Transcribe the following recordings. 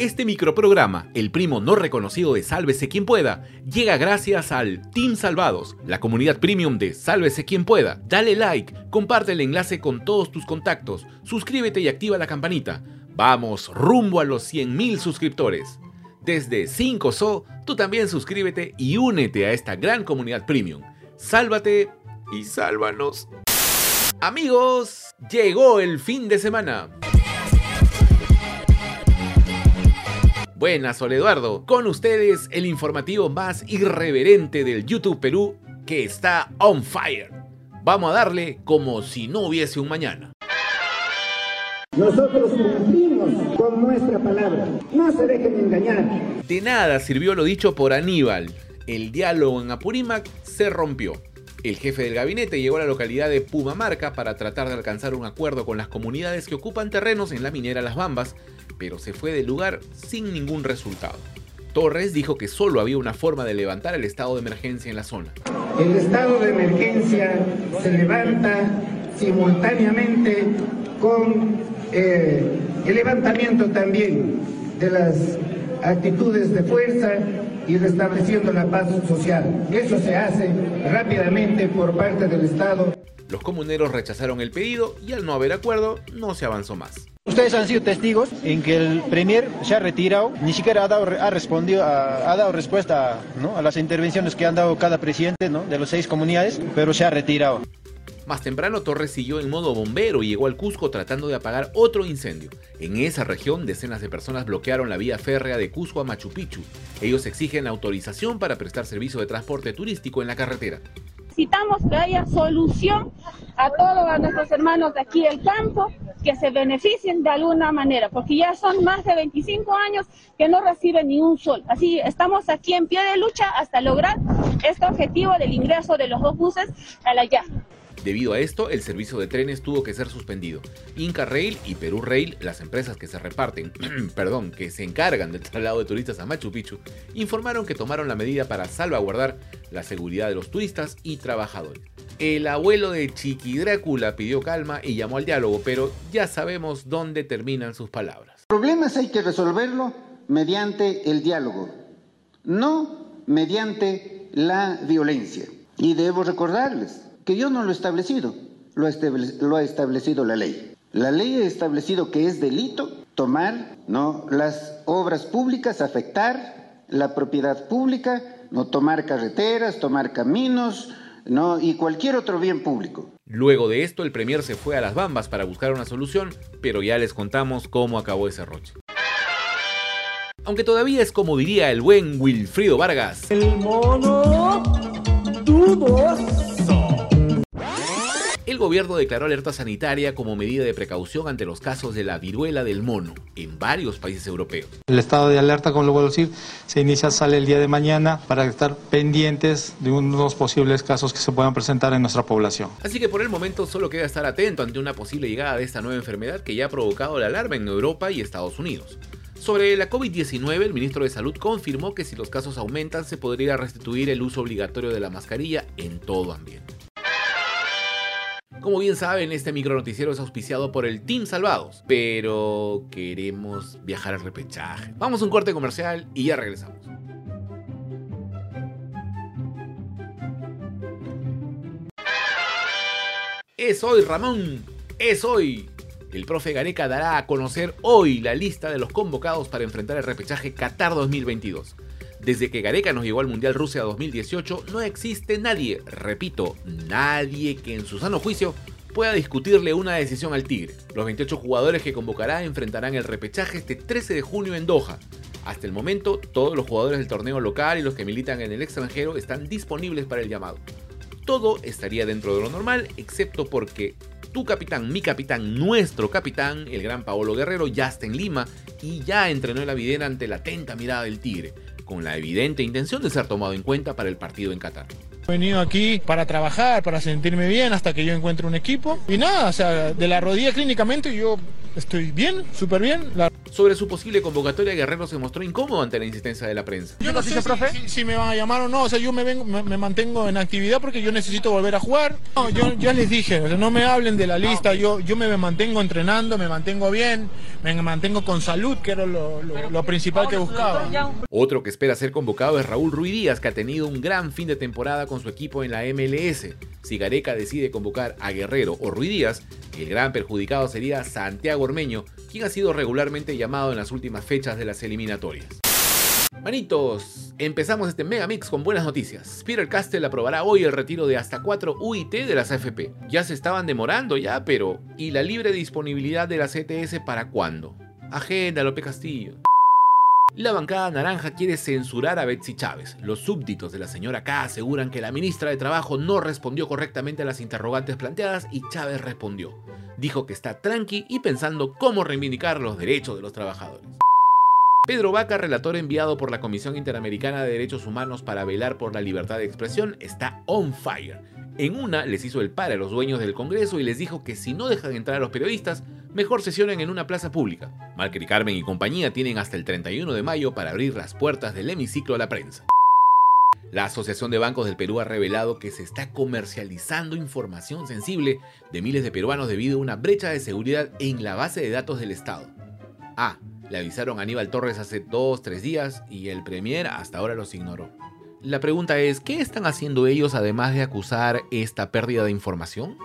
Este microprograma, el primo no reconocido de Sálvese quien pueda, llega gracias al Team Salvados, la comunidad premium de Sálvese quien pueda. Dale like, comparte el enlace con todos tus contactos, suscríbete y activa la campanita. Vamos rumbo a los 100.000 suscriptores. Desde 5SO, tú también suscríbete y únete a esta gran comunidad premium. Sálvate y sálvanos. Amigos, llegó el fin de semana. Buenas, Sol Eduardo. Con ustedes el informativo más irreverente del YouTube Perú que está on fire. Vamos a darle como si no hubiese un mañana. Nosotros cumplimos con nuestra palabra. No se dejen engañar. De nada sirvió lo dicho por Aníbal. El diálogo en Apurímac se rompió. El jefe del gabinete llegó a la localidad de Pumamarca para tratar de alcanzar un acuerdo con las comunidades que ocupan terrenos en la minera Las Bambas pero se fue del lugar sin ningún resultado. Torres dijo que solo había una forma de levantar el estado de emergencia en la zona. El estado de emergencia se levanta simultáneamente con eh, el levantamiento también de las actitudes de fuerza y restableciendo la paz social. Eso se hace rápidamente por parte del Estado. Los comuneros rechazaron el pedido y al no haber acuerdo no se avanzó más. Ustedes han sido testigos en que el Premier se ha retirado, ni siquiera ha dado, ha respondido, ha, dado respuesta a las intervenciones que han dado cada presidente de las seis comunidades, pero se ha retirado. Más temprano Torres siguió en modo bombero y llegó al Cusco tratando de apagar otro incendio. En esa región decenas de personas bloquearon la vía férrea de Cusco a Machu Picchu. Ellos exigen autorización para prestar servicio de transporte turístico en la carretera necesitamos que haya solución a todos nuestros hermanos de aquí del campo, que se beneficien de alguna manera, porque ya son más de 25 años que no reciben ni un sol. Así estamos aquí en pie de lucha hasta lograr este objetivo del ingreso de los dos buses a la ya. Debido a esto, el servicio de trenes tuvo que ser suspendido. Inca Rail y Perú Rail, las empresas que se reparten, perdón, que se encargan del traslado de turistas a Machu Picchu, informaron que tomaron la medida para salvaguardar la seguridad de los turistas y trabajadores. El abuelo de Chiqui Drácula pidió calma y llamó al diálogo, pero ya sabemos dónde terminan sus palabras. Problemas hay que resolverlo mediante el diálogo, no mediante la violencia. Y debo recordarles que yo no lo he establecido, lo ha, establecido la ley. La ley ha establecido que es delito tomar ¿no? las obras públicas, afectar la propiedad pública, no tomar carreteras, tomar caminos, ¿no? y cualquier otro bien público. Luego de esto, el Premier se fue a las Bambas para buscar una solución, pero ya les contamos cómo acabó ese roche. Aunque todavía es como diría el buen Wilfrido Vargas. El mono el gobierno declaró alerta sanitaria como medida de precaución ante los casos de la viruela del mono en varios países europeos. El estado de alerta, como lo vuelvo a decir, se inicia, sale el día de mañana para estar pendientes de unos posibles casos que se puedan presentar en nuestra población. Así que por el momento solo queda estar atento ante una posible llegada de esta nueva enfermedad que ya ha provocado la alarma en Europa y Estados Unidos. Sobre la COVID-19, el ministro de Salud confirmó que si los casos aumentan se podría restituir el uso obligatorio de la mascarilla en todo ambiente. Como bien saben, este micro noticiero es auspiciado por el Team Salvados, pero queremos viajar al repechaje. Vamos a un corte comercial y ya regresamos. Es hoy, Ramón. Es hoy. El profe Gareca dará a conocer hoy la lista de los convocados para enfrentar el repechaje Qatar 2022. Desde que Gareca nos llegó al Mundial Rusia 2018, no existe nadie, repito, nadie que en su sano juicio pueda discutirle una decisión al Tigre. Los 28 jugadores que convocará enfrentarán el repechaje este 13 de junio en Doha. Hasta el momento, todos los jugadores del torneo local y los que militan en el extranjero están disponibles para el llamado. Todo estaría dentro de lo normal, excepto porque tu capitán, mi capitán, nuestro capitán, el gran Paolo Guerrero, ya está en Lima y ya entrenó en la videna ante la atenta mirada del Tigre con la evidente intención de ser tomado en cuenta para el partido en Qatar. He venido aquí para trabajar, para sentirme bien hasta que yo encuentre un equipo. Y nada, o sea, de la rodilla clínicamente yo estoy bien, súper bien. Sobre su posible convocatoria, Guerrero se mostró incómodo ante la insistencia de la prensa. Yo no sé si, si- si me van a llamar o no, o sea, yo me, vengo- me, me mantengo en actividad porque yo necesito volver a jugar. No, yo ya les dije, o sea, no me hablen de la lista, yo, yo me mantengo entrenando, me mantengo bien, me mantengo con salud, que era lo, lo- lo principal que buscaba. Otro que espera ser convocado es Raúl Ruiz Díaz, que ha tenido un gran fin de temporada con su equipo en la MLS. Si Gareca decide convocar a Guerrero o Ruiz Díaz, el gran perjudicado sería Santiago Ormeño, quien ha sido regularmente llamado en las últimas fechas de las eliminatorias. Manitos, empezamos este Megamix con buenas noticias. Peter Castell aprobará hoy el retiro de hasta 4 UIT de las AFP. Ya se estaban demorando ya, pero ¿y la libre disponibilidad de la CTS para cuándo? Agenda, López Castillo. La bancada naranja quiere censurar a Betsy Chávez. Los súbditos de la señora K aseguran que la ministra de Trabajo no respondió correctamente a las interrogantes planteadas y Chávez respondió. Dijo que está tranqui y pensando cómo reivindicar los derechos de los trabajadores. Pedro Vaca, relator enviado por la Comisión Interamericana de Derechos Humanos para velar por la libertad de expresión, está on fire. En una les hizo el par a los dueños del Congreso y les dijo que si no dejan entrar a los periodistas, mejor sesionen en una plaza pública. Malcri Carmen y compañía tienen hasta el 31 de mayo para abrir las puertas del hemiciclo a la prensa. La Asociación de Bancos del Perú ha revelado que se está comercializando información sensible de miles de peruanos debido a una brecha de seguridad en la base de datos del Estado. Ah, le avisaron a Aníbal Torres hace dos, tres días y el Premier hasta ahora los ignoró. La pregunta es, ¿qué están haciendo ellos además de acusar esta pérdida de información?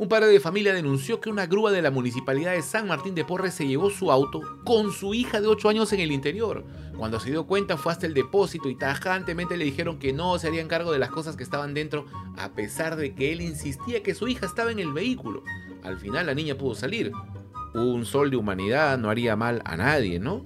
Un padre de familia denunció que una grúa de la municipalidad de San Martín de Porres se llevó su auto con su hija de 8 años en el interior. Cuando se dio cuenta fue hasta el depósito y tajantemente le dijeron que no se harían cargo de las cosas que estaban dentro, a pesar de que él insistía que su hija estaba en el vehículo. Al final la niña pudo salir. Un sol de humanidad no haría mal a nadie, ¿no?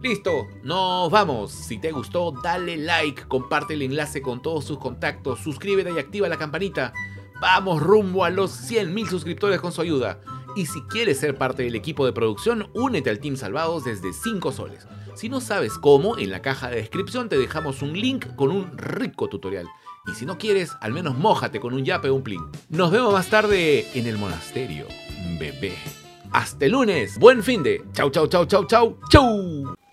Listo, nos vamos. Si te gustó, dale like, comparte el enlace con todos tus contactos, suscríbete y activa la campanita. Vamos rumbo a los 100.000 suscriptores con su ayuda. Y si quieres ser parte del equipo de producción, únete al Team Salvados desde 5 soles. Si no sabes cómo, en la caja de descripción te dejamos un link con un rico tutorial. Y si no quieres, al menos mójate con un yape o un plin. Nos vemos más tarde en el monasterio, bebé. Hasta el lunes, buen fin de. Chau, chau, chau, chau, chau, chau.